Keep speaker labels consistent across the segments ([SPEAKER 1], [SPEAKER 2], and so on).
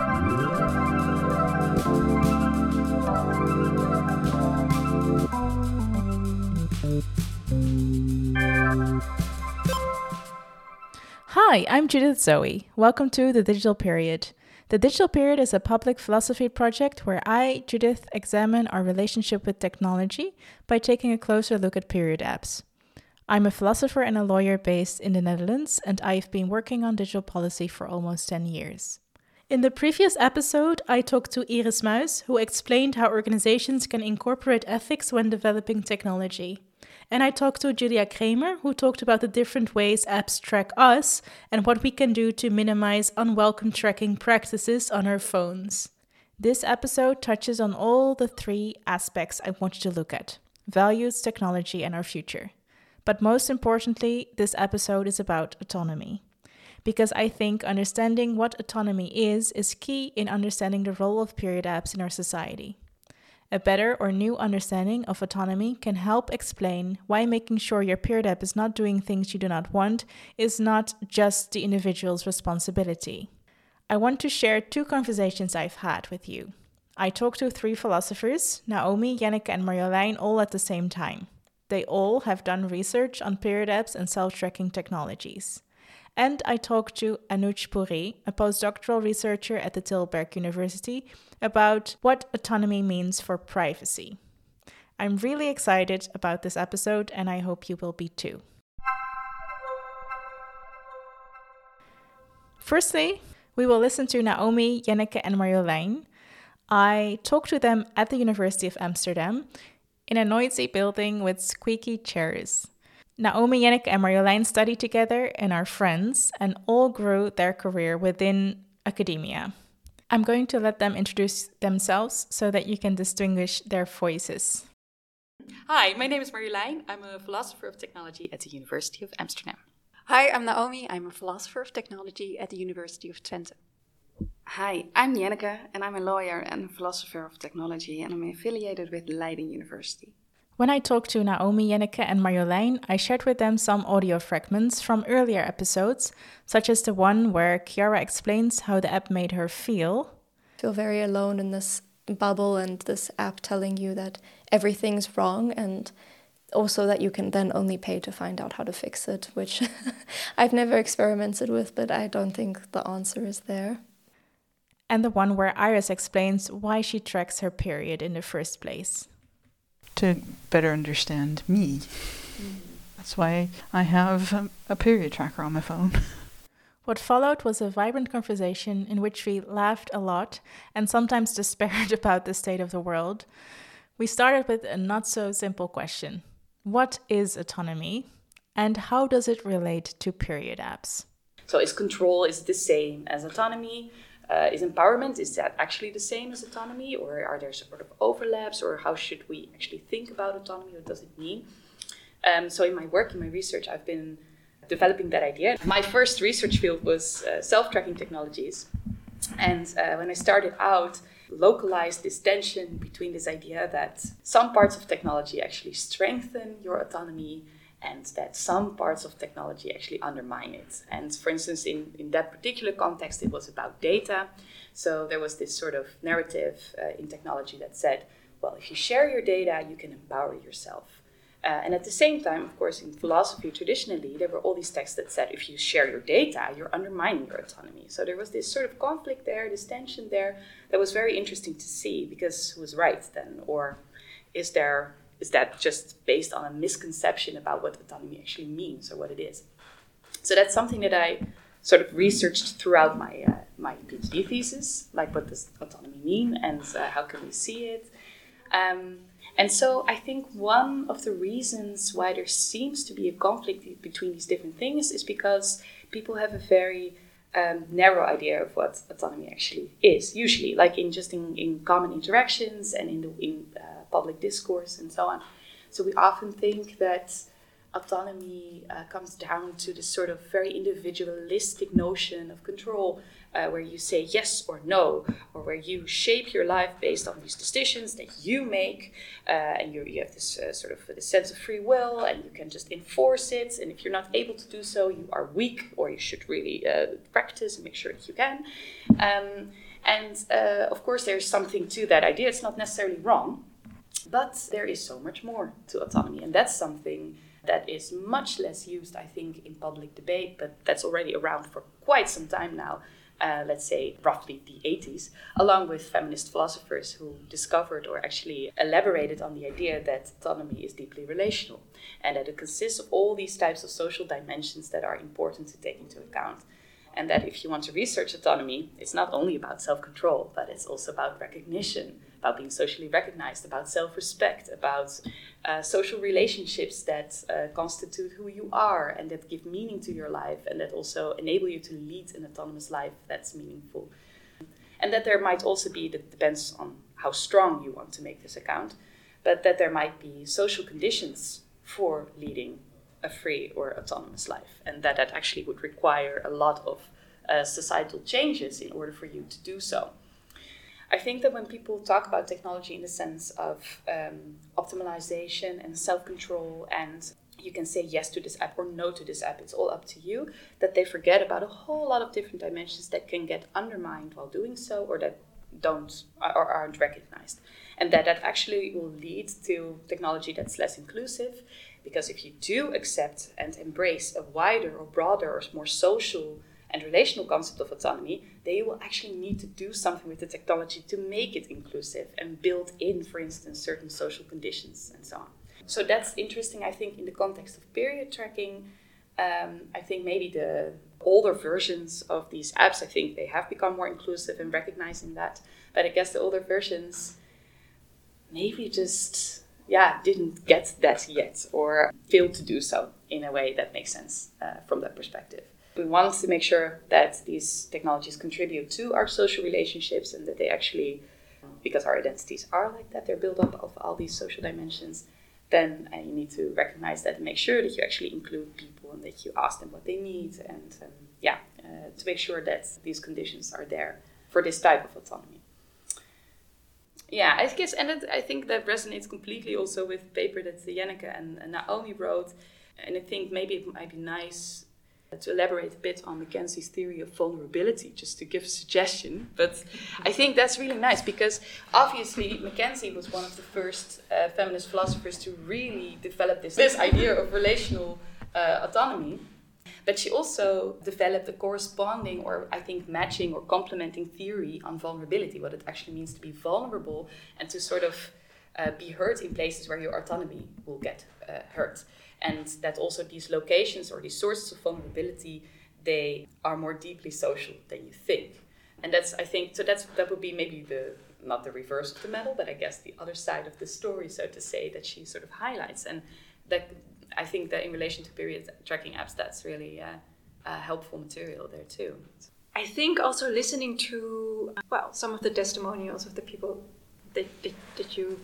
[SPEAKER 1] Hi, I'm Judith Zoë. Welcome to The Digital Period. The Digital Period is a public philosophy project where I, Judith, examine our relationship with technology by taking a closer look at period apps. I'm a philosopher and a lawyer based in the Netherlands, and I've been working on digital policy for almost 10 years. In the previous episode, I talked to Iris Muis, who explained how organizations can incorporate ethics when developing technology. And I talked to Julia Kramer, who talked about the different ways apps track us and what we can do to minimize unwelcome tracking practices on our phones. This episode touches on all the three aspects I want you to look at values, technology, and our future. But most importantly, this episode is about autonomy. Because I think understanding what autonomy is is key in understanding the role of period apps in our society. A better or new understanding of autonomy can help explain why making sure your period app is not doing things you do not want is not just the individual's responsibility. I want to share two conversations I've had with you. I talked to three philosophers, Naomi, Jenneke, and Marjolein, all at the same time. They all have done research on period apps and self tracking technologies. And I talked to Anuj Puri, a postdoctoral researcher at the Tilburg University, about what autonomy means for privacy. I'm really excited about this episode, and I hope you will be too. Firstly, we will listen to Naomi, Jenneke, and Marjolein. I talked to them at the University of Amsterdam in a noisy building with squeaky chairs. Naomi, Jenneke, and Marjolein studied together and are friends and all grew their career within academia. I'm going to let them introduce themselves so that you can distinguish their voices.
[SPEAKER 2] Hi, my name is Marjolein. I'm a philosopher of technology at the University of Amsterdam.
[SPEAKER 3] Hi, I'm Naomi. I'm a philosopher of technology at the University of Twente.
[SPEAKER 4] Hi, I'm Jenneke and I'm a lawyer and a philosopher of technology and I'm affiliated with Leiden University.
[SPEAKER 1] When I talked to Naomi, Jenneke, and Marjolein, I shared with them some audio fragments from earlier episodes, such as the one where Kiara explains how the app made her feel.
[SPEAKER 5] Feel very alone in this bubble and this app telling you that everything's wrong and also that you can then only pay to find out how to fix it, which I've never experimented with, but I don't think the answer is there.
[SPEAKER 1] And the one where Iris explains why she tracks her period in the first place
[SPEAKER 6] to better understand me. That's why I have um, a period tracker on my phone.
[SPEAKER 1] What followed was a vibrant conversation in which we laughed a lot and sometimes despaired about the state of the world. We started with a not so simple question What is autonomy? And how does it relate to period apps?
[SPEAKER 2] So, is control is the same as autonomy? Uh, is empowerment is that actually the same as autonomy, or are there sort of overlaps, or how should we actually think about autonomy? What does it mean? Um, so in my work, in my research, I've been developing that idea. My first research field was uh, self-tracking technologies, and uh, when I started out, localized this tension between this idea that some parts of technology actually strengthen your autonomy and that some parts of technology actually undermine it. And for instance, in, in that particular context, it was about data. So there was this sort of narrative uh, in technology that said, well, if you share your data, you can empower yourself. Uh, and at the same time, of course, in philosophy traditionally, there were all these texts that said if you share your data, you're undermining your autonomy. So there was this sort of conflict there, this tension there that was very interesting to see because who was right then? Or is there is that just based on a misconception about what autonomy actually means or what it is? So that's something that I sort of researched throughout my uh, my PhD thesis, like what does autonomy mean and uh, how can we see it. Um, and so I think one of the reasons why there seems to be a conflict between these different things is because people have a very um, narrow idea of what autonomy actually is. Usually, like in just in, in common interactions and in the in uh, public discourse and so on. So we often think that autonomy uh, comes down to this sort of very individualistic notion of control, uh, where you say yes or no, or where you shape your life based on these decisions that you make, uh, and you, you have this uh, sort of this sense of free will, and you can just enforce it. And if you're not able to do so, you are weak, or you should really uh, practice and make sure that you can. Um, And uh, of course, there's something to that idea. It's not necessarily wrong, but there is so much more to autonomy. And that's something that is much less used, I think, in public debate, but that's already around for quite some time now. Uh, let's say roughly the 80s, along with feminist philosophers who discovered or actually elaborated on the idea that autonomy is deeply relational and that it consists of all these types of social dimensions that are important to take into account. And that if you want to research autonomy, it's not only about self control, but it's also about recognition, about being socially recognized, about self respect, about uh, social relationships that uh, constitute who you are and that give meaning to your life and that also enable you to lead an autonomous life that's meaningful. And that there might also be, that depends on how strong you want to make this account, but that there might be social conditions for leading a free or autonomous life, and that that actually would require a lot of uh, societal changes in order for you to do so. I think that when people talk about technology in the sense of um, optimization and self control, and you can say yes to this app or no to this app, it's all up to you, that they forget about a whole lot of different dimensions that can get undermined while doing so or that don't or aren't recognized. And that that actually will lead to technology that's less inclusive. Because if you do accept and embrace a wider or broader or more social and relational concept of autonomy, they will actually need to do something with the technology to make it inclusive and build in, for instance, certain social conditions and so on. So that's interesting, I think, in the context of period tracking. Um, I think maybe the older versions of these apps, I think they have become more inclusive in recognizing that. But I guess the older versions maybe just, yeah, didn't get that yet or failed to do so in a way that makes sense uh, from that perspective we want to make sure that these technologies contribute to our social relationships and that they actually, because our identities are like that, they're built up of all these social dimensions. Then uh, you need to recognize that and make sure that you actually include people and that you ask them what they need, and um, yeah, uh, to make sure that these conditions are there for this type of autonomy. Yeah, I guess, and it, I think that resonates completely also with the paper that Jenneke and, and Naomi wrote. And I think maybe it might be nice to elaborate a bit on Mackenzie's theory of vulnerability, just to give a suggestion. But I think that's really nice because obviously Mackenzie was one of the first uh, feminist philosophers to really develop this, this idea of relational uh, autonomy. But she also developed a corresponding, or I think matching or complementing theory on vulnerability, what it actually means to be vulnerable and to sort of uh, be hurt in places where your autonomy will get uh, hurt and that also these locations or these sources of vulnerability they are more deeply social than you think. And that's i think so that's that would be maybe the not the reverse of the medal but i guess the other side of the story so to say that she sort of highlights. And that i think that in relation to period tracking apps that's really uh, uh, helpful material there too.
[SPEAKER 3] I think also listening to well some of the testimonials of the people that, that, that you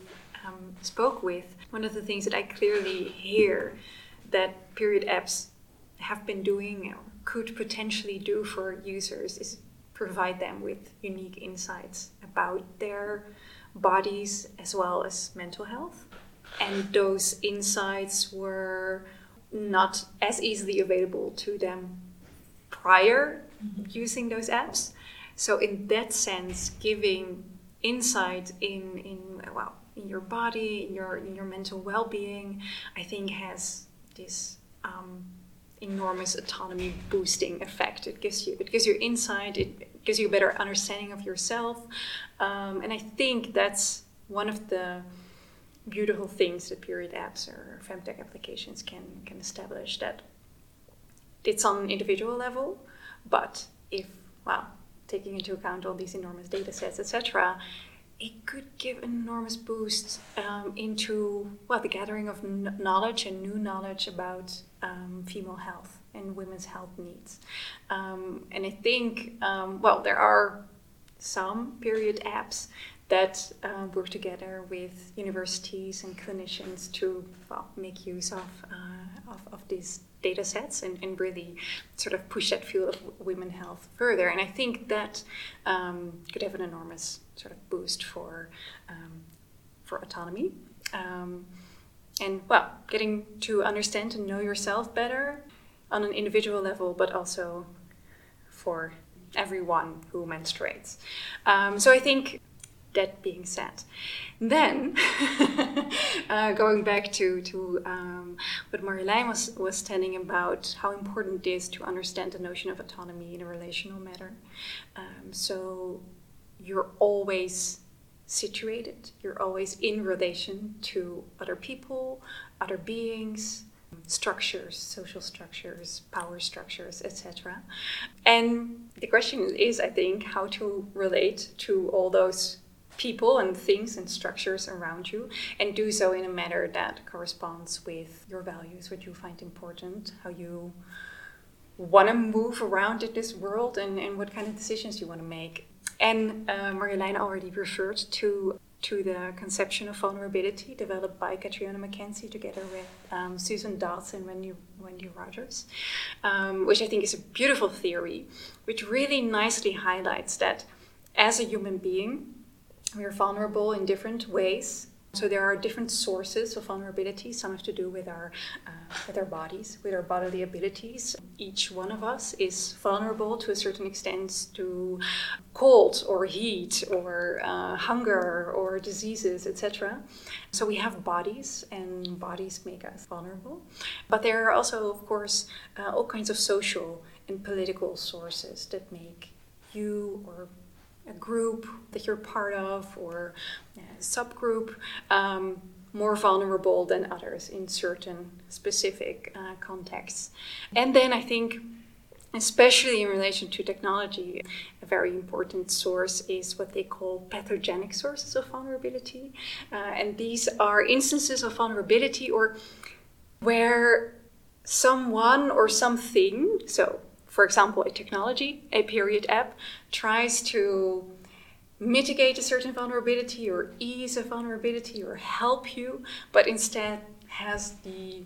[SPEAKER 3] um, spoke with, one of the things that I clearly hear that period apps have been doing or could potentially do for users is provide them with unique insights about their bodies as well as mental health. And those insights were not as easily available to them prior mm-hmm. using those apps. So in that sense, giving insight in in well in your body, in your in your mental well-being, I think has this um, enormous autonomy boosting effect. It gives you it gives you insight. It gives you a better understanding of yourself, um, and I think that's one of the beautiful things that period apps or femtech applications can can establish that it's on an individual level, but if well taking into account all these enormous data sets, etc., it could give an enormous boost um, into well the gathering of knowledge and new knowledge about um, female health and women's health needs. Um, and I think um, well there are some period apps that uh, work together with universities and clinicians to well, make use of, uh, of, of these data sets and, and really sort of push that field of women health further. And I think that um, could have an enormous sort of boost for um, for autonomy. Um, and well, getting to understand and know yourself better on an individual level, but also for everyone who menstruates. Um, so I think that being said, then uh, going back to to um, what Marjolein was was telling about how important it is to understand the notion of autonomy in a relational matter. Um, so you're always situated. You're always in relation to other people, other beings, structures, social structures, power structures, etc. And the question is, I think, how to relate to all those people and things and structures around you and do so in a manner that corresponds with your values, what you find important, how you want to move around in this world, and, and what kind of decisions you want to make. And uh, Marjolein already referred to to the conception of vulnerability developed by Catriona Mackenzie together with um, Susan Dodds and Wendy, Wendy Rogers, um, which I think is a beautiful theory, which really nicely highlights that as a human being, we are vulnerable in different ways so there are different sources of vulnerability. Some have to do with our uh, with our bodies, with our bodily abilities. Each one of us is vulnerable to a certain extent to cold or heat or uh, hunger or diseases, etc. So we have bodies, and bodies make us vulnerable. But there are also, of course, uh, all kinds of social and political sources that make you or a group that you're part of or a subgroup um, more vulnerable than others in certain specific uh, contexts. And then I think, especially in relation to technology, a very important source is what they call pathogenic sources of vulnerability. Uh, and these are instances of vulnerability or where someone or something, so for example, a technology, a period app, tries to mitigate a certain vulnerability or ease a vulnerability or help you, but instead has the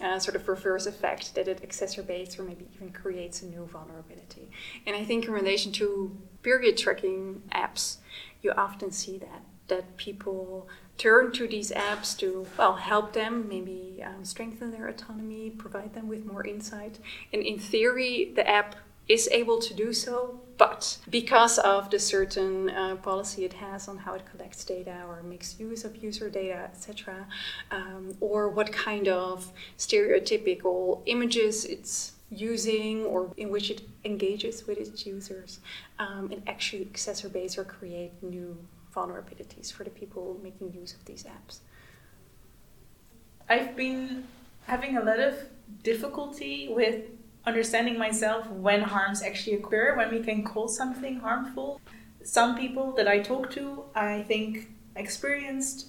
[SPEAKER 3] uh, sort of reverse effect that it exacerbates or maybe even creates a new vulnerability. And I think in relation to period tracking apps, you often see that that people turn to these apps to well help them maybe um, strengthen their autonomy provide them with more insight and in theory the app is able to do so but because of the certain uh, policy it has on how it collects data or makes use of user data etc um, or what kind of stereotypical images it's using or in which it engages with its users um, it actually exacerbates or create new vulnerabilities for the people making use of these apps?
[SPEAKER 1] I've been having a lot of difficulty with understanding myself when harms actually occur, when we can call something harmful. Some people that I talk to, I think, experienced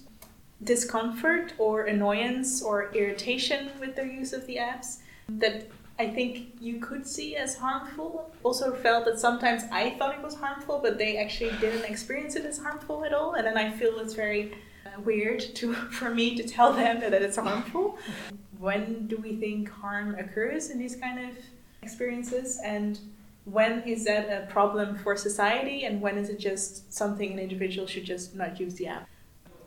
[SPEAKER 1] discomfort or annoyance or irritation with their use of the apps that I think you could see as harmful. Also felt that sometimes I thought it was harmful, but they actually didn't experience it as harmful at all. And then I feel it's very uh, weird to for me to tell them that it's harmful. When do we think harm occurs in these kind of experiences? And when is that a problem for society? And when is it just something an individual should just not use the app?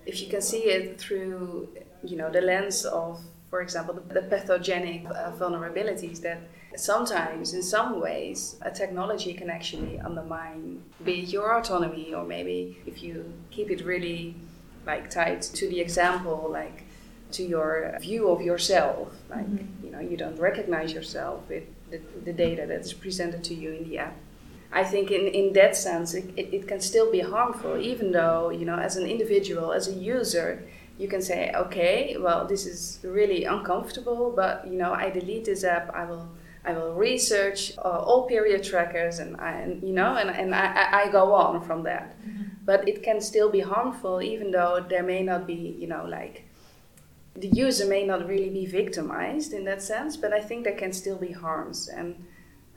[SPEAKER 4] If you can see it through, you know, the lens of for example, the, pathogenic uh, vulnerabilities that sometimes, in some ways, a technology can actually undermine, be it your autonomy, or maybe if you keep it really like tied to the example, like to your view of yourself, like mm-hmm. you know, you don't recognize yourself with the, the data that is presented to you in the app. I think in, in that sense, it, it, it can still be harmful, even though, you know, as an individual, as a user, you can say, okay, well, this is really uncomfortable, but you know, I delete this app. I will, I will research uh, all period trackers, and I, and, you know, and, and I, I go on from that. Mm-hmm. But it can still be harmful, even though there may not be, you know, like the user may not really be victimized in that sense. But I think there can still be harms, and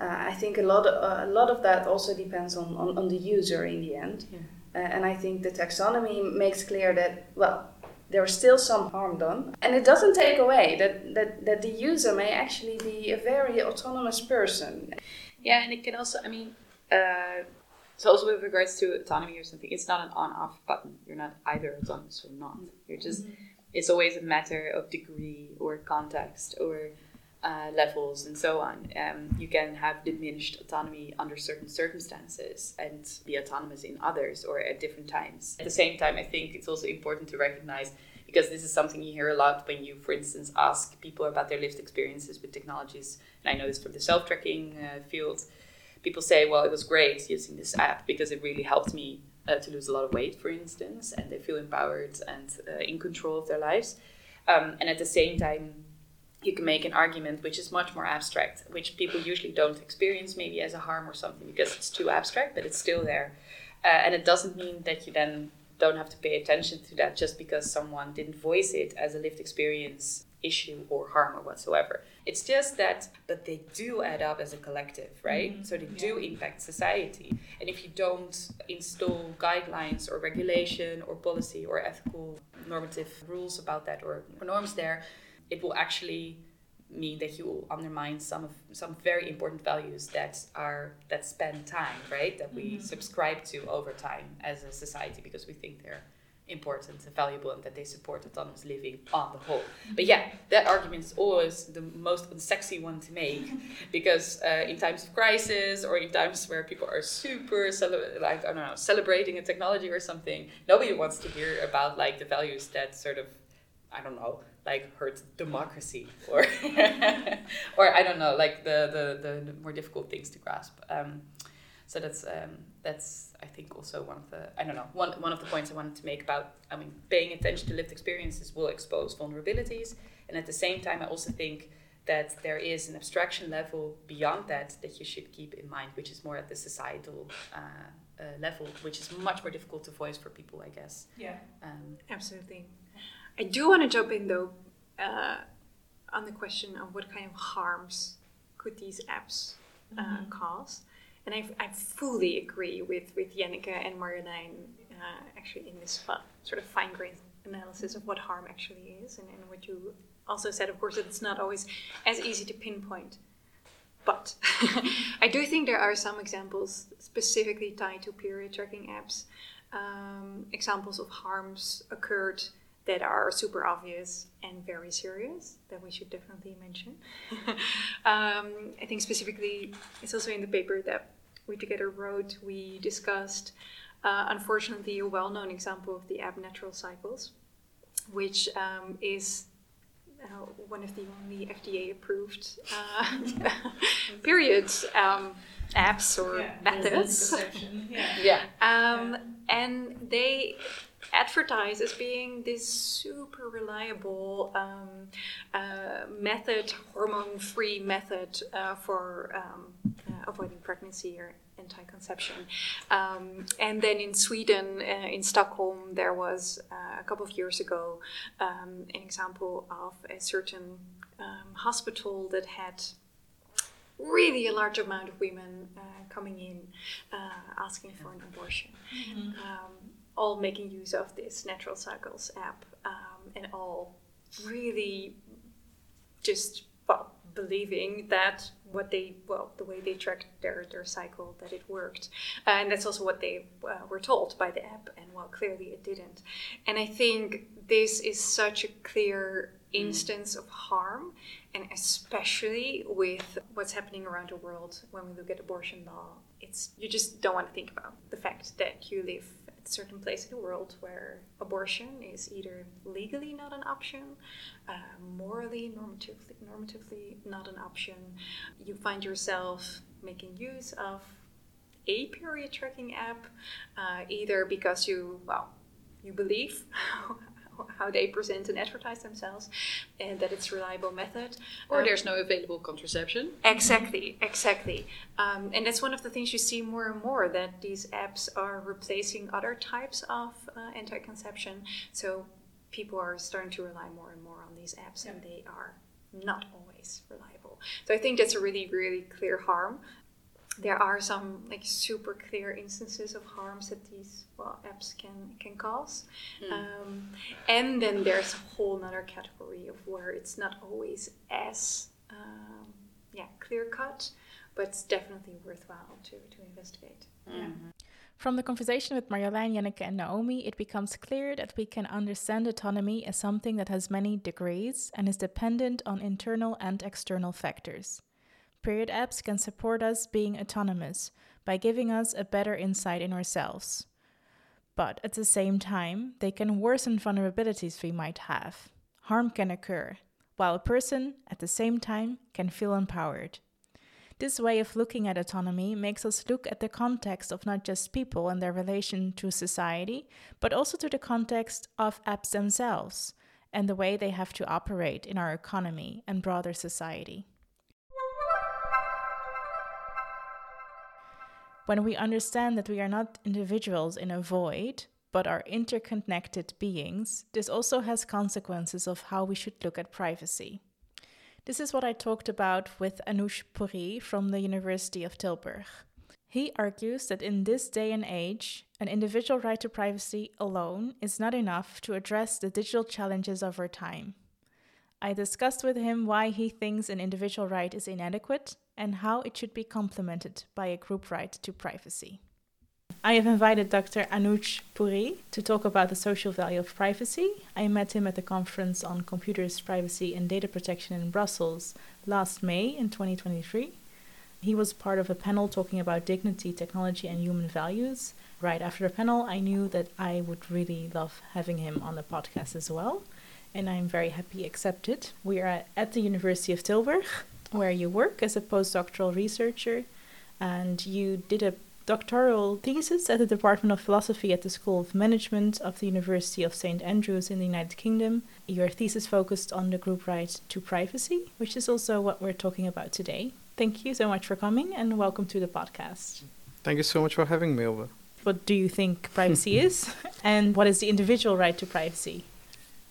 [SPEAKER 4] uh, I think a lot, of, uh, a lot of that also depends on, on, on the user in the end. Yeah. Uh, and I think the taxonomy makes clear that well there is still some harm done. And it doesn't take away that, that, that the user may actually be a very autonomous person.
[SPEAKER 2] Yeah, and it can also, I mean, uh, so also with regards to autonomy or something, it's not an on-off button. You're not either autonomous or not. You're just, mm-hmm. It's always a matter of degree or context or uh, levels and so on. Um, you can have diminished autonomy under certain circumstances and be autonomous in others or at different times. At the same time, I think it's also important to recognize because this is something you hear a lot when you, for instance, ask people about their lived experiences with technologies. And I know this from the self tracking uh, field. People say, well, it was great using this app because it really helped me uh, to lose a lot of weight, for instance, and they feel empowered and uh, in control of their lives. Um, and at the same time, you can make an argument which is much more abstract, which people usually don't experience maybe as a harm or something because it's too abstract, but it's still there. Uh, and it doesn't mean that you then don't have to pay attention to that just because someone didn't voice it as a lived experience issue or harm or whatsoever. It's just that, but they do add up as a collective, right? Mm-hmm. So they yeah. do impact society. And if you don't install guidelines or regulation or policy or ethical normative rules about that or norms there, it will actually mean that you will undermine some of some very important values that are that spend time right that we mm-hmm. subscribe to over time as a society because we think they're important and valuable and that they support autonomous living on the whole but yeah that argument is always the most unsexy one to make because uh, in times of crisis or in times where people are super cele- like i don't know celebrating a technology or something nobody wants to hear about like the values that sort of i don't know like hurts democracy or or I don't know like the, the, the, the more difficult things to grasp. Um, so that's um, that's I think also one of the I don't know one one of the points I wanted to make about I mean paying attention to lived experiences will expose vulnerabilities and at the same time I also think that there is an abstraction level beyond that that you should keep in mind which is more at the societal uh, uh, level which is much more difficult to voice for people I guess
[SPEAKER 3] yeah um, absolutely I do want to jump in though uh, on the question of what kind of harms could these apps uh, mm-hmm. cause. And I, I fully agree with, with Jenneke and Marjolein uh, actually in this sort of fine grained analysis of what harm actually is. And, and what you also said, of course, that it's not always as easy to pinpoint. But I do think there are some examples specifically tied to period tracking apps, um, examples of harms occurred that are super obvious and very serious that we should definitely mention. um, I think specifically, it's also in the paper that we together wrote, we discussed, uh, unfortunately, a well known example of the app Natural Cycles, which um, is uh, one of the only FDA approved uh, periods um, apps or yeah, methods.
[SPEAKER 2] yeah. yeah.
[SPEAKER 3] Um, yeah. And they advertised as being this super reliable um, uh, method, hormone free method uh, for um, avoiding pregnancy or anti-conception. Um, and then in Sweden, uh, in Stockholm, there was uh, a couple of years ago um, an example of a certain um, hospital that had really a large amount of women uh, coming in asking for an abortion. Mm-hmm. Um, all making use of this Natural Cycles app um, and all really just well believing that what they well the way they tracked their their cycle that it worked. Uh, and that's also what they uh, were told by the app and well clearly it didn't. And i think this is such a clear mm. instance of harm and especially with what's happening around the world. When we look at abortion law it's you just don't want to think about the fact that you live certain place in the world where abortion is either legally not an option, uh, morally, normatively, normatively not an option. You find yourself making use of a period tracking app, uh, either because you, well, you believe how they present and advertise themselves, and that it's a reliable method.
[SPEAKER 2] Or um, there's no available contraception.
[SPEAKER 3] Exactly, exactly. Um, and that's one of the things you see more and more that these apps are replacing other types of uh, anti-conception. So people are starting to rely more and more on these apps, yeah. and they are not always reliable. So I think that's a really, really clear harm there are some like super clear instances of harms that these well apps can can cause mm. um, and then there's a whole other category of where it's not always as um, yeah clear cut but it's definitely worthwhile to, to investigate
[SPEAKER 1] mm-hmm. From the conversation with Marjolein, Jenneke, and Naomi, it becomes clear that we can understand autonomy as something that has many degrees and is dependent on internal and external factors. Period apps can support us being autonomous by giving us a better insight in ourselves. But at the same time, they can worsen vulnerabilities we might have. Harm can occur, while a person, at the same time, can feel empowered. This way of looking at autonomy makes us look at the context of not just people and their relation to society, but also to the context of apps themselves and the way they have to operate in our economy and broader society. When we understand that we are not individuals in a void, but are interconnected beings, this also has consequences of how we should look at privacy. This is what I talked about with Anuj Puri from the University of Tilburg. He argues that in this day and age, an individual right to privacy alone is not enough to address the digital challenges of our time. I discussed with him why he thinks an individual right is inadequate and how it should be complemented by a group right to privacy. I have invited Dr. Anuj Puri to talk about the social value of privacy. I met him at the conference on computers, privacy, and data protection in Brussels last May in 2023. He was part of a panel talking about dignity, technology, and human values. Right after the panel, I knew that I would really love having him on the podcast as well, and I'm very happy accepted. We are at the University of Tilburg, where you work as a postdoctoral researcher, and you did a doctoral thesis at the Department of Philosophy at the School of Management of the University of St. Andrews in the United Kingdom. Your thesis focused on the group right to privacy, which is also what we're talking about today. Thank you so much for coming and welcome to the podcast.
[SPEAKER 7] Thank you so much for having me over.
[SPEAKER 1] What do you think privacy is? And what is the individual right to privacy?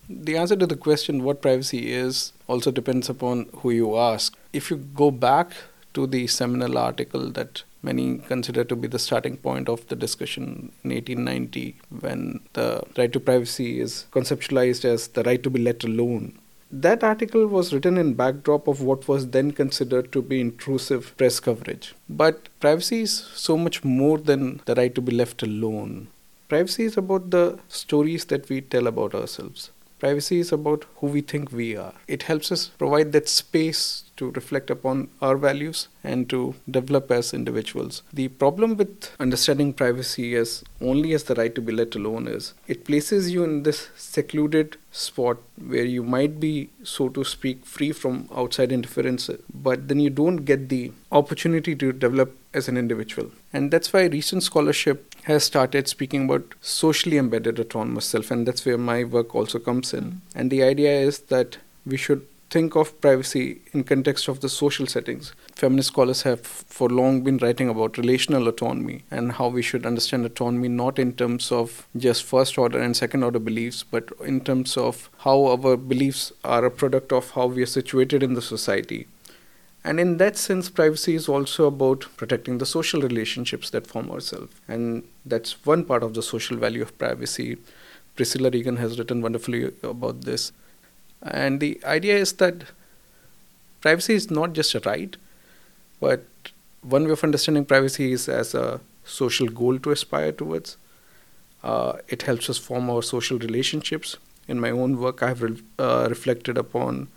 [SPEAKER 7] The answer to the question what privacy is also depends upon who you ask. If you go back to the seminal article that many consider to be the starting point of the discussion in 1890 when the right to privacy is conceptualized as the right to be let alone that article was written in backdrop of what was then considered to be intrusive press coverage. But privacy is so much more than the right to be left alone. Privacy is about the stories that we tell about ourselves privacy is about who we think we are it helps us provide that space to reflect upon our values and to develop as individuals. The problem with understanding privacy as only as the right to be let alone is it places you in this secluded spot where you might be, so to speak, free from outside interference, but then you don't get the opportunity to develop as an individual. And that's why recent scholarship has started speaking about socially embedded autonomous self, and that's where my work also comes in. Mm-hmm. And the idea is that we should think of privacy in context of the social settings. Feminist scholars have for long been writing about relational autonomy and how we should understand autonomy not in terms of just first order and second order beliefs, but in terms of how our beliefs are a product of how we are situated in the society. And in that sense, privacy is also about protecting the social relationships that form ourselves. And that's one part of the social value of privacy. Priscilla Regan has written wonderfully about this. And the idea is that privacy is not just a right, but one way of understanding privacy is as a social goal to aspire towards. Uh, it helps us form our social relationships. In my own work, I have re- uh, reflected upon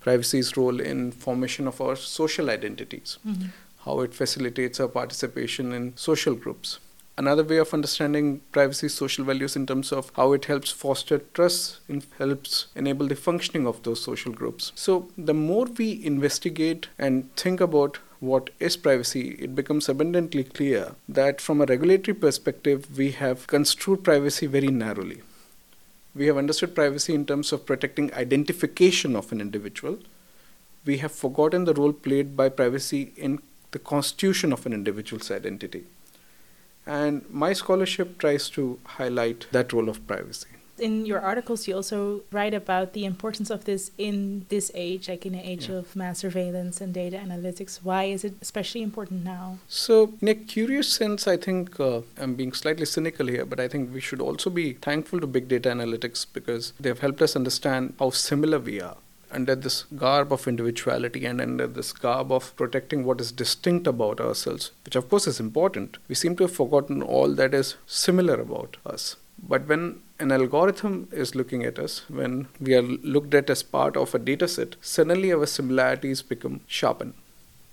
[SPEAKER 7] privacy's role in formation of our social identities, mm-hmm. how it facilitates our participation in social groups another way of understanding privacy social values in terms of how it helps foster trust and helps enable the functioning of those social groups so the more we investigate and think about what is privacy, it becomes abundantly clear that from a regulatory perspective, we have construed privacy very narrowly. We have understood privacy in terms of protecting identification of an individual. We have forgotten the role played by privacy in the constitution of an individual's identity. And my scholarship tries to highlight that role of privacy.
[SPEAKER 1] In your articles, you also write about the importance of this in this age, like in an age yeah. of mass surveillance and data analytics. Why is it especially important now?
[SPEAKER 7] So, in a curious sense, I think uh, I'm being slightly cynical here, but I think we should also be thankful to big data analytics because they've helped us understand how similar we are under this garb of individuality and under this garb of protecting what is distinct about ourselves, which of course is important, we seem to have forgotten all that is similar about us. But when an algorithm is looking at us, when we are looked at as part of a data set, suddenly our similarities become sharpened.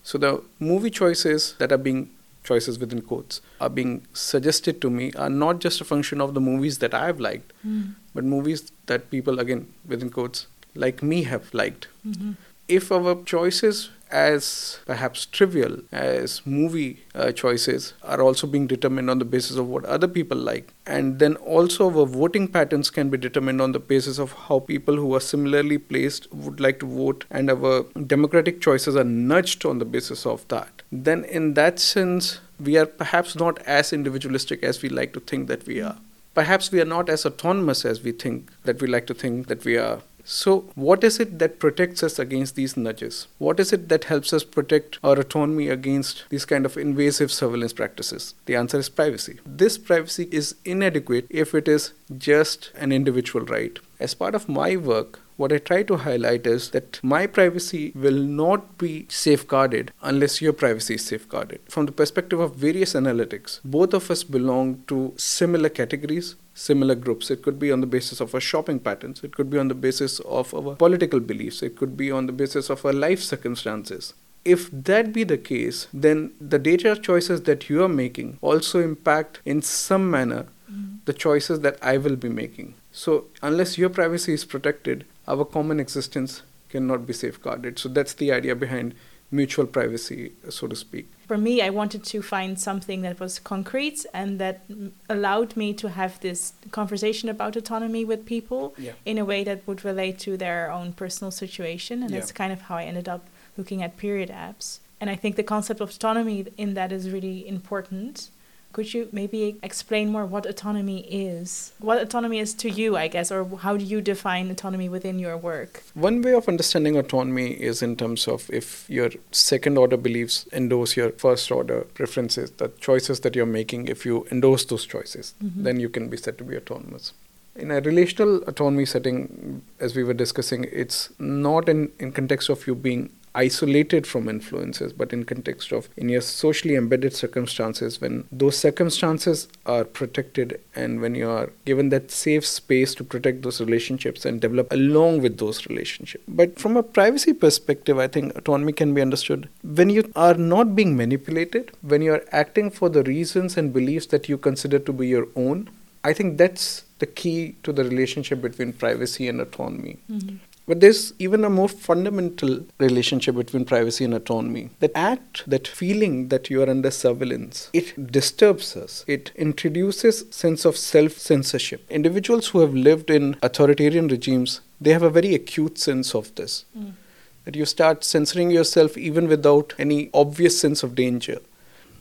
[SPEAKER 7] So the movie choices that are being choices within quotes are being suggested to me are not just a function of the movies that I've liked,
[SPEAKER 1] Mm.
[SPEAKER 7] but movies that people again within quotes like me have liked.
[SPEAKER 1] Mhm.
[SPEAKER 7] If our choices as perhaps trivial as movie uh, choices are also being determined on the basis of what other people like. And then also our voting patterns can be determined on the basis of how people who are similarly placed would like to vote. And our democratic choices are nudged on the basis of that. Then in that sense we are perhaps not as individualistic as we like to think that we are. Perhaps we are not as autonomous as we think that we like to think that we are so, what is it that protects us against these nudges? What is it that helps us protect our autonomy against these kind of invasive surveillance practices? The answer is privacy. This privacy is inadequate if it is just an individual right. As part of my work, what I try to highlight is that my privacy will not be safeguarded unless your privacy is safeguarded. From the perspective of various analytics, both of us belong to similar categories, similar groups. It could be on the basis of our shopping patterns, it could be on the basis of our political beliefs, it could be on the basis of our life circumstances. If that be the case, then the data choices that you are making also impact in some manner mm-hmm. the choices that I will be making. So, unless your privacy is protected, our common existence cannot be safeguarded. So, that's the idea behind mutual privacy, so to speak.
[SPEAKER 1] For me, I wanted to find something that was concrete and that allowed me to have this conversation about autonomy with people
[SPEAKER 7] Yeah.
[SPEAKER 1] in a way that would relate to their own personal situation. And
[SPEAKER 7] Yeah.
[SPEAKER 1] that's kind of how I ended up looking at period apps. And I think the concept of autonomy in that is really important. Could you maybe explain more what autonomy is? What autonomy is to you, I guess, or how do you define autonomy within your work?
[SPEAKER 7] One way of understanding autonomy is in terms of if your second order beliefs endorse your first order preferences, the choices that you're making, if you endorse those choices,
[SPEAKER 1] Mhm.
[SPEAKER 7] then you can be said to be autonomous. In a relational autonomy setting, as we were discussing, it's not in, in context of you being isolated from influences, but in context of in your socially embedded circumstances, when those circumstances are protected and when you are given that safe space to protect those relationships and develop along with those relationships. But from a privacy perspective, I think autonomy can be understood when you are not being manipulated, when you are acting for the reasons and beliefs that you consider to be your own. I think that's the key to the relationship between privacy and autonomy. Mm-hmm. But there's even a more fundamental relationship between privacy and autonomy. That act, that feeling that you are under surveillance, it disturbs us. It introduces sense of self-censorship. Individuals who have lived in authoritarian regimes, they have a very acute sense of this. Hmm. That you start censoring yourself even without any obvious sense of danger.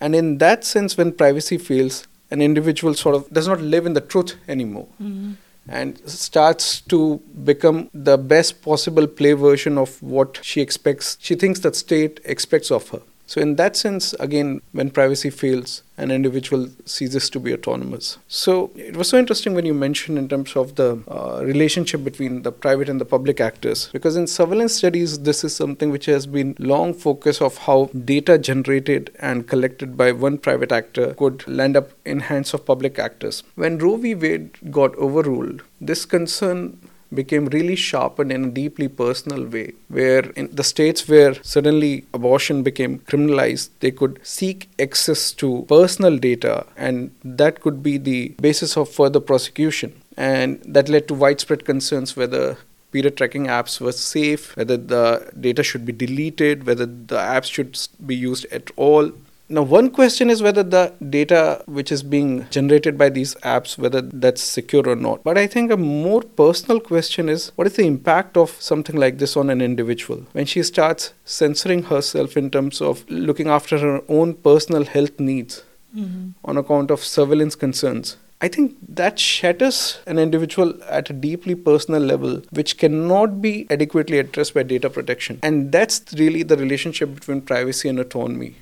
[SPEAKER 7] And in that sense, when privacy fails, an individual sort of does not live in the truth anymore hmm. And starts to become the best possible play version of what she expects she thinks that state expects of her so in that sense again when privacy fails an individual ceases to be autonomous. So it was so interesting when you mentioned in terms of the uh, relationship between the private and the public actors because in surveillance studies this is something which has been long focus of how data generated and collected by one private actor could land up in hands of public actors. When roe v. Wade got overruled this concern became really sharpened in a deeply personal way, where in the states where suddenly abortion became criminalized, they could seek access to personal data, and that could be the basis of further prosecution. And that led to widespread concerns whether period tracking apps were safe, whether the data should be deleted, whether the apps should be used at all. Now, one question is whether the data which is being generated by these apps, whether that's secure or not. But I think a more personal question is what is the impact of something like this on an individual when she starts censoring herself in terms of looking after her own personal health needs mm-hmm. on account of surveillance concerns? I think that shatters an individual at a deeply personal level, which cannot be adequately addressed by data protection. And that's really the relationship between privacy and autonomy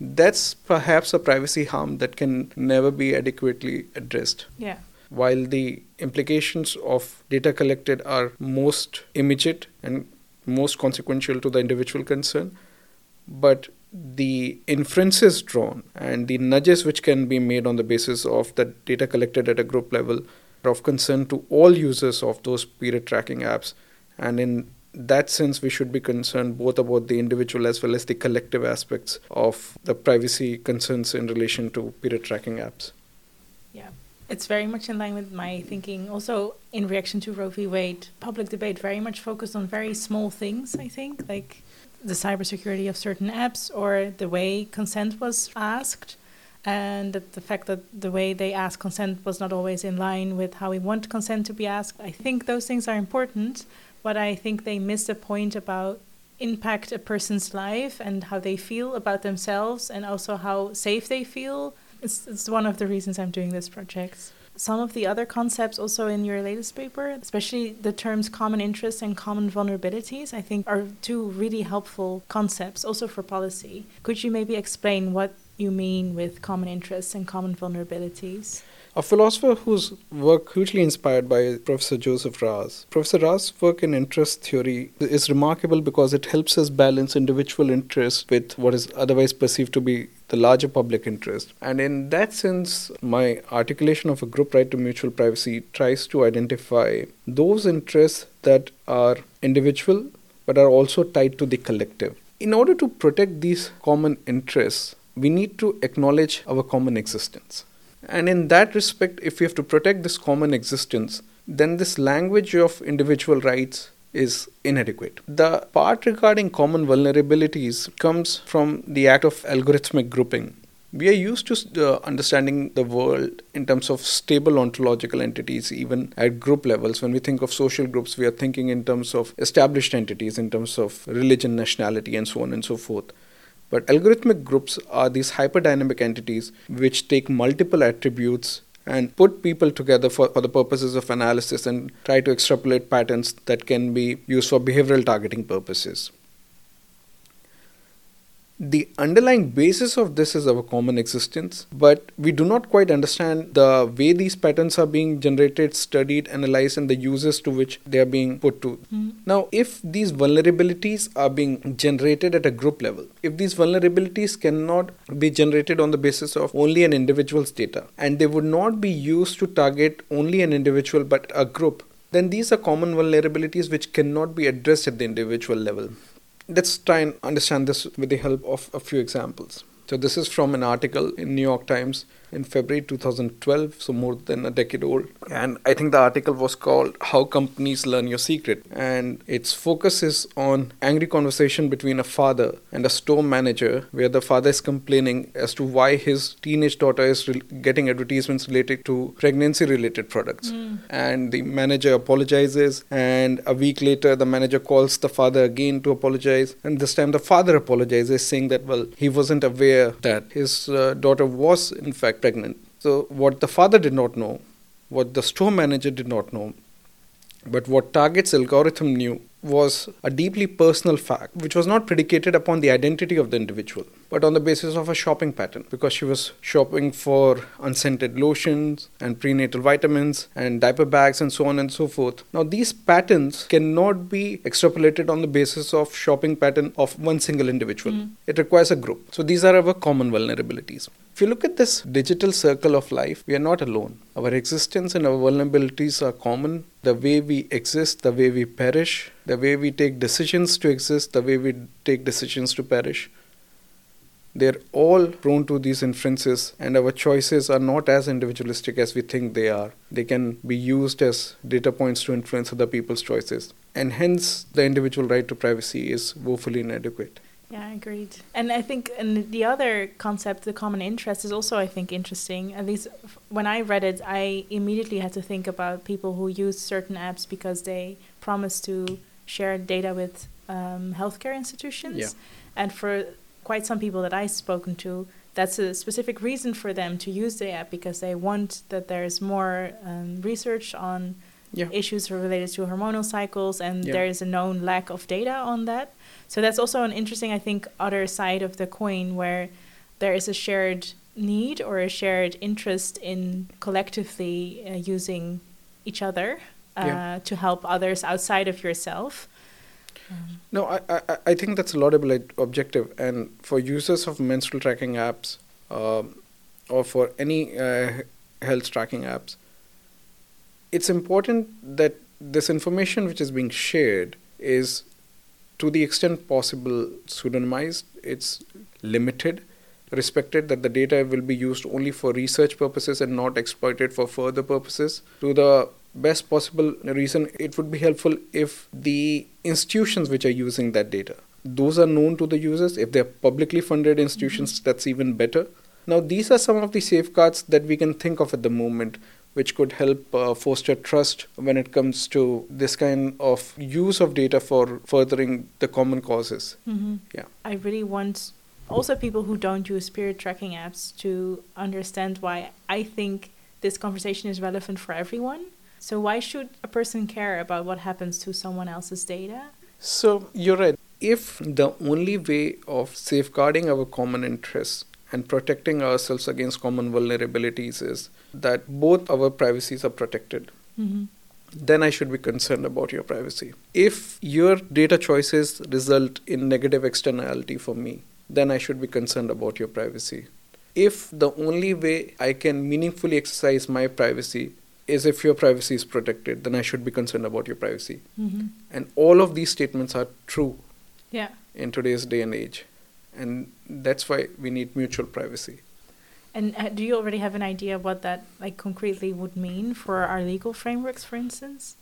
[SPEAKER 7] that's perhaps a privacy harm that can never be adequately addressed.
[SPEAKER 1] Yeah.
[SPEAKER 7] While the implications of data collected are most immediate and most consequential to the individual concern, but the inferences drawn and the nudges which can be made on the basis of the data collected at a group level are of concern to all users of those period tracking apps. And in that sense, we should be concerned both about the individual as well as the collective aspects of the privacy concerns in relation to period tracking apps.
[SPEAKER 1] Yeah. It's very much in line with my thinking. Also, in reaction to Roe v. Wade, public debate very much focused on very small things, I think, like the cybersecurity of certain apps or the way consent was asked. And the fact that the way they asked consent was not always in line with how we want consent to be asked. I think those things are important, but I think they miss the point about impact a person's life and how they feel about themselves and also how safe they feel it's, it's one of the reasons I'm doing this project. Some of the other concepts also in your latest paper, especially the terms common interests and common vulnerabilities, I think are two really helpful concepts also for policy. Could you maybe explain what you mean with common interests and common vulnerabilities?
[SPEAKER 7] A philosopher whose work hugely inspired by Professor Joseph Raz. Professor Raz's work in interest theory is remarkable because it helps us balance individual interests with what is otherwise perceived to be the larger public interest. And in that sense, my articulation of a group right to mutual privacy tries to identify those interests that are individual but are also tied to the collective. In order to protect these common interests, we need to acknowledge our common existence. And in that respect, if we have to protect this common existence, then this language of individual rights is inadequate. The part regarding common vulnerabilities comes from the act of algorithmic grouping. We are used to uh, understanding the world in terms of stable ontological entities, even at group levels. When we think of social groups, we are thinking in terms of established entities, in terms of religion, nationality, and so on and so forth. But algorithmic groups are these hyperdynamic entities which take multiple attributes and put people together for, for the purposes of analysis and try to extrapolate patterns that can be used for behavioral targeting purposes the underlying basis of this is our common existence, but we do not quite understand the way these patterns are being generated, studied, analyzed, and the uses to which they are being put to. Mm. Now, if these vulnerabilities are being generated at a group level, if these vulnerabilities cannot be generated on the basis of only an individual's data, and they would not be used to target only an individual but a group, then these are common vulnerabilities which cannot be addressed at the individual level. Let's try and understand this with the help of a few examples. So, this is from an article in New York Times in February 2012, so more than a decade old. And I think the article was called How Companies Learn Your Secret. And its focus is on angry conversation between a father and a store manager, where the father is complaining as to why his teenage daughter is re- getting advertisements related to pregnancy related products. Mm. And the manager apologizes, and a week later, the manager calls the father again to apologize. And this time, the father apologizes, saying that, well, he wasn't aware that his uh, daughter was, in fact, pregnant. So, what the father did not know, what the store manager did not know, but what Target's algorithm knew was a deeply personal fact, which was not predicated upon the identity of the individual, but on the basis of a shopping pattern, because she was shopping for unscented lotions and prenatal vitamins and diaper bags and so on and so forth. Now, these patterns cannot be extrapolated on the basis of shopping pattern of one single individual. Mm. It requires a group. So, these are our common vulnerabilities. If you look at this digital circle of life, we are not alone. Our existence and our vulnerabilities are common. The way we exist, the way we perish, the way we take decisions to exist, the way we take decisions to perish. They're all prone to these inferences, and our choices are not as individualistic as we think they are. They can be used as data points to influence other people's choices, and hence the individual right to privacy is woefully inadequate.
[SPEAKER 1] Yeah, I agreed. And I think and the other concept, the common interest, is also I think interesting. At least when I read it, I immediately had to think about people who use certain apps because they promise to share data with um, healthcare institutions. Yeah. And for quite some people that I've spoken to, that's a specific reason for them to use the app because they want that there's more um, research on yeah. issues related to hormonal cycles, and yeah. there is a known lack of data on that. So that's also an interesting, I think, other side of the coin where there is a shared need or a shared interest in collectively uh, using each other uh, yeah. to help others outside of yourself.
[SPEAKER 7] No, I, I, I think that's a laudable objective. And for users of menstrual tracking apps um, or for any uh, health tracking apps, it's important that this information which is being shared is, to the extent possible, pseudonymized, it's limited, respected that the data will be used only for research purposes and not exploited for further purposes. To the best possible reason, it would be helpful if the institutions which are using that data, those are known to the users. If they're publicly funded institutions, that's even better. Now, these are some of the safeguards that we can think of at the moment, which could help uh, foster trust when it comes to this kind of use of data for furthering the common causes.
[SPEAKER 1] Mm-hmm.
[SPEAKER 7] Yeah.
[SPEAKER 1] I really want also people who don't use period tracking apps to understand why I think this conversation is relevant for everyone. So, why should a person care about what happens to someone else's data?
[SPEAKER 7] So, you're right. If the only way of safeguarding our common interests and protecting ourselves against common vulnerabilities is that both our privacies are protected,
[SPEAKER 1] Mm-hmm.
[SPEAKER 7] then I should be concerned about your privacy. If your data choices result in negative externality for me, then I should be concerned about your privacy. If the only way I can meaningfully exercise my privacy is if your privacy is protected, then I should be concerned about your privacy.
[SPEAKER 1] Mm-hmm.
[SPEAKER 7] And all of these statements are true
[SPEAKER 1] Yeah.
[SPEAKER 7] in today's day and age. And that's why we need mutual privacy.
[SPEAKER 1] And uh, do you already have an idea what that like concretely would mean for our legal frameworks, for instance?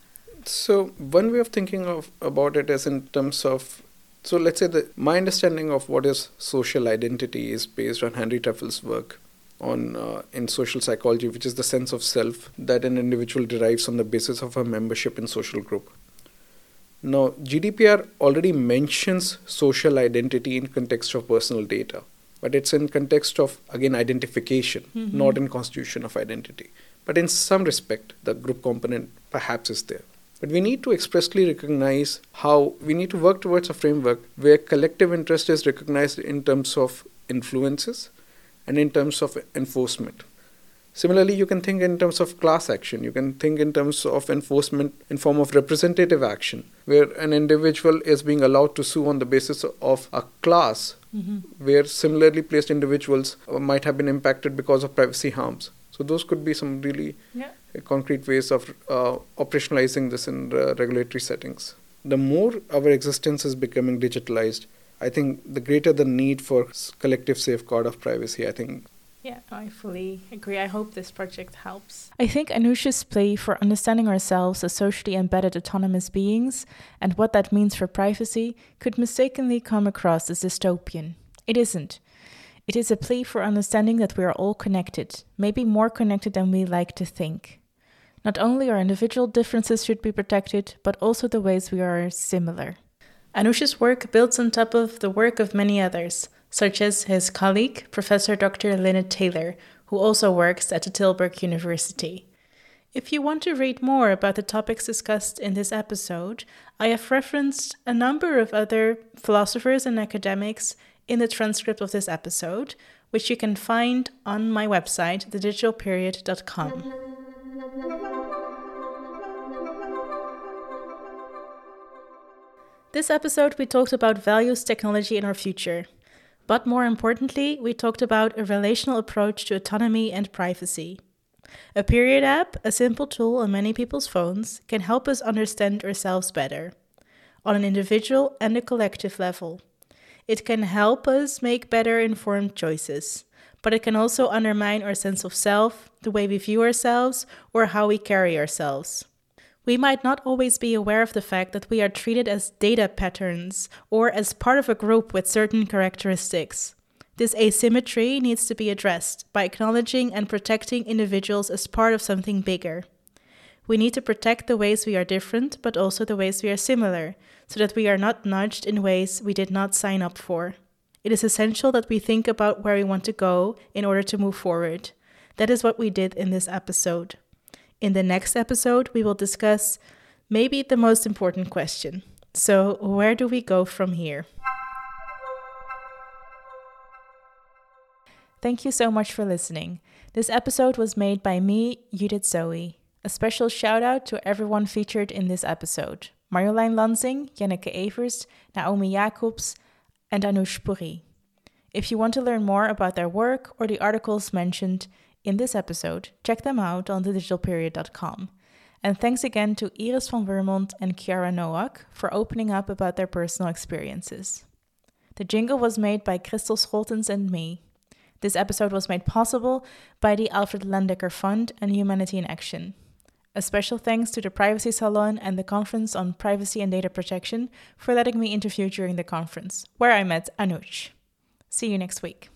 [SPEAKER 7] So one way of thinking of about it is in terms of so let's say that my understanding of what is social identity is based on Henri Tajfel's work on uh, in social psychology, which is the sense of self that an individual derives on the basis of a membership in social group. Now, GDPR already mentions social identity in context of personal data, but it's in context of again identification,
[SPEAKER 1] Mhm.
[SPEAKER 7] not in constitution of identity. But in some respect, the group component perhaps is there. But we need to expressly recognize how we need to work towards a framework where collective interest is recognized in terms of influences and in terms of enforcement. Similarly, you can think in terms of class action. You can think in terms of enforcement in form of representative action, where an individual is being allowed to sue on the basis of a class,
[SPEAKER 1] Mm-hmm.
[SPEAKER 7] where similarly placed individuals uh, might have been impacted because of privacy harms. So those could be some really
[SPEAKER 1] Yeah.
[SPEAKER 7] concrete ways of uh, operationalizing this in uh, regulatory settings. The more our existence is becoming digitalized, I think the greater the need for collective safeguard of privacy. I think
[SPEAKER 1] Yeah, I fully agree. I hope this project helps. I think Anuj's plea for understanding ourselves as socially embedded autonomous beings and what that means for privacy could mistakenly come across as dystopian. It isn't. It is a plea for understanding that we are all connected, maybe more connected than we like to think. Not only our individual differences should be protected, but also the ways we are similar. Anuj's work builds on top of the work of many others, such as his colleague, Professor Dr. Linnet Taylor, who also works at the Tilburg University. If you want to read more about the topics discussed in this episode, I have referenced a number of other philosophers and academics in the transcript of this episode, which you can find on my website, thedigitalperiod.com. This episode, we talked about values, technology, and our future. But more importantly, we talked about a relational approach to autonomy and privacy. A period app, a simple tool on many people's phones, can help us understand ourselves better, on an individual and a collective level. It can help us make better informed choices, but it can also undermine our sense of self, the way we view ourselves, or how we carry ourselves. We might not always be aware of the fact that we are treated as data patterns or as part of a group with certain characteristics. This asymmetry needs to be addressed by acknowledging and protecting individuals as part of something bigger. We need to protect the ways we are different, but also the ways we are similar, so that we are not nudged in ways we did not sign up for. It is essential that we think about where we want to go in order to move forward. That is what we did in this episode. In the next episode, we will discuss maybe the most important question. So, where do we go from here? Thank you so much for listening. This episode was made by me, Judith Zoë. A special shout out to everyone featured in this episode Marjolein Lanzing, Jenneke Evers, Naomi Jacobs, and Anuj Puri. If you want to learn more about their work or the articles mentioned in this episode, check them out on thedigitalperiod.com. And thanks again to Iris van Vermont and Kiara Nowak for opening up about their personal experiences. The jingle was made by Kristel Scholtens and me. This episode was made possible by the Alfred Landecker Fund and Humanity in Action. A special thanks to the Privacy Salon and the Conference on Privacy and Data Protection for letting me interview during the conference, where I met Anuj. See you next week.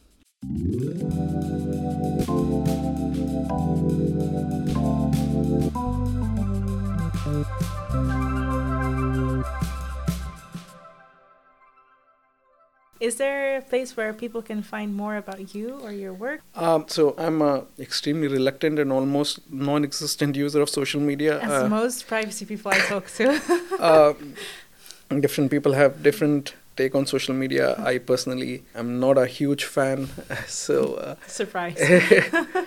[SPEAKER 1] Is there a place where people can find more about you or your work?
[SPEAKER 7] Um, so I'm a extremely reluctant and almost non-existent user of social media.
[SPEAKER 1] As
[SPEAKER 7] Uh,
[SPEAKER 1] most privacy people I talk to.
[SPEAKER 7] uh, different people have different take on social media. I personally am not a huge fan, so uh,
[SPEAKER 1] Surprise.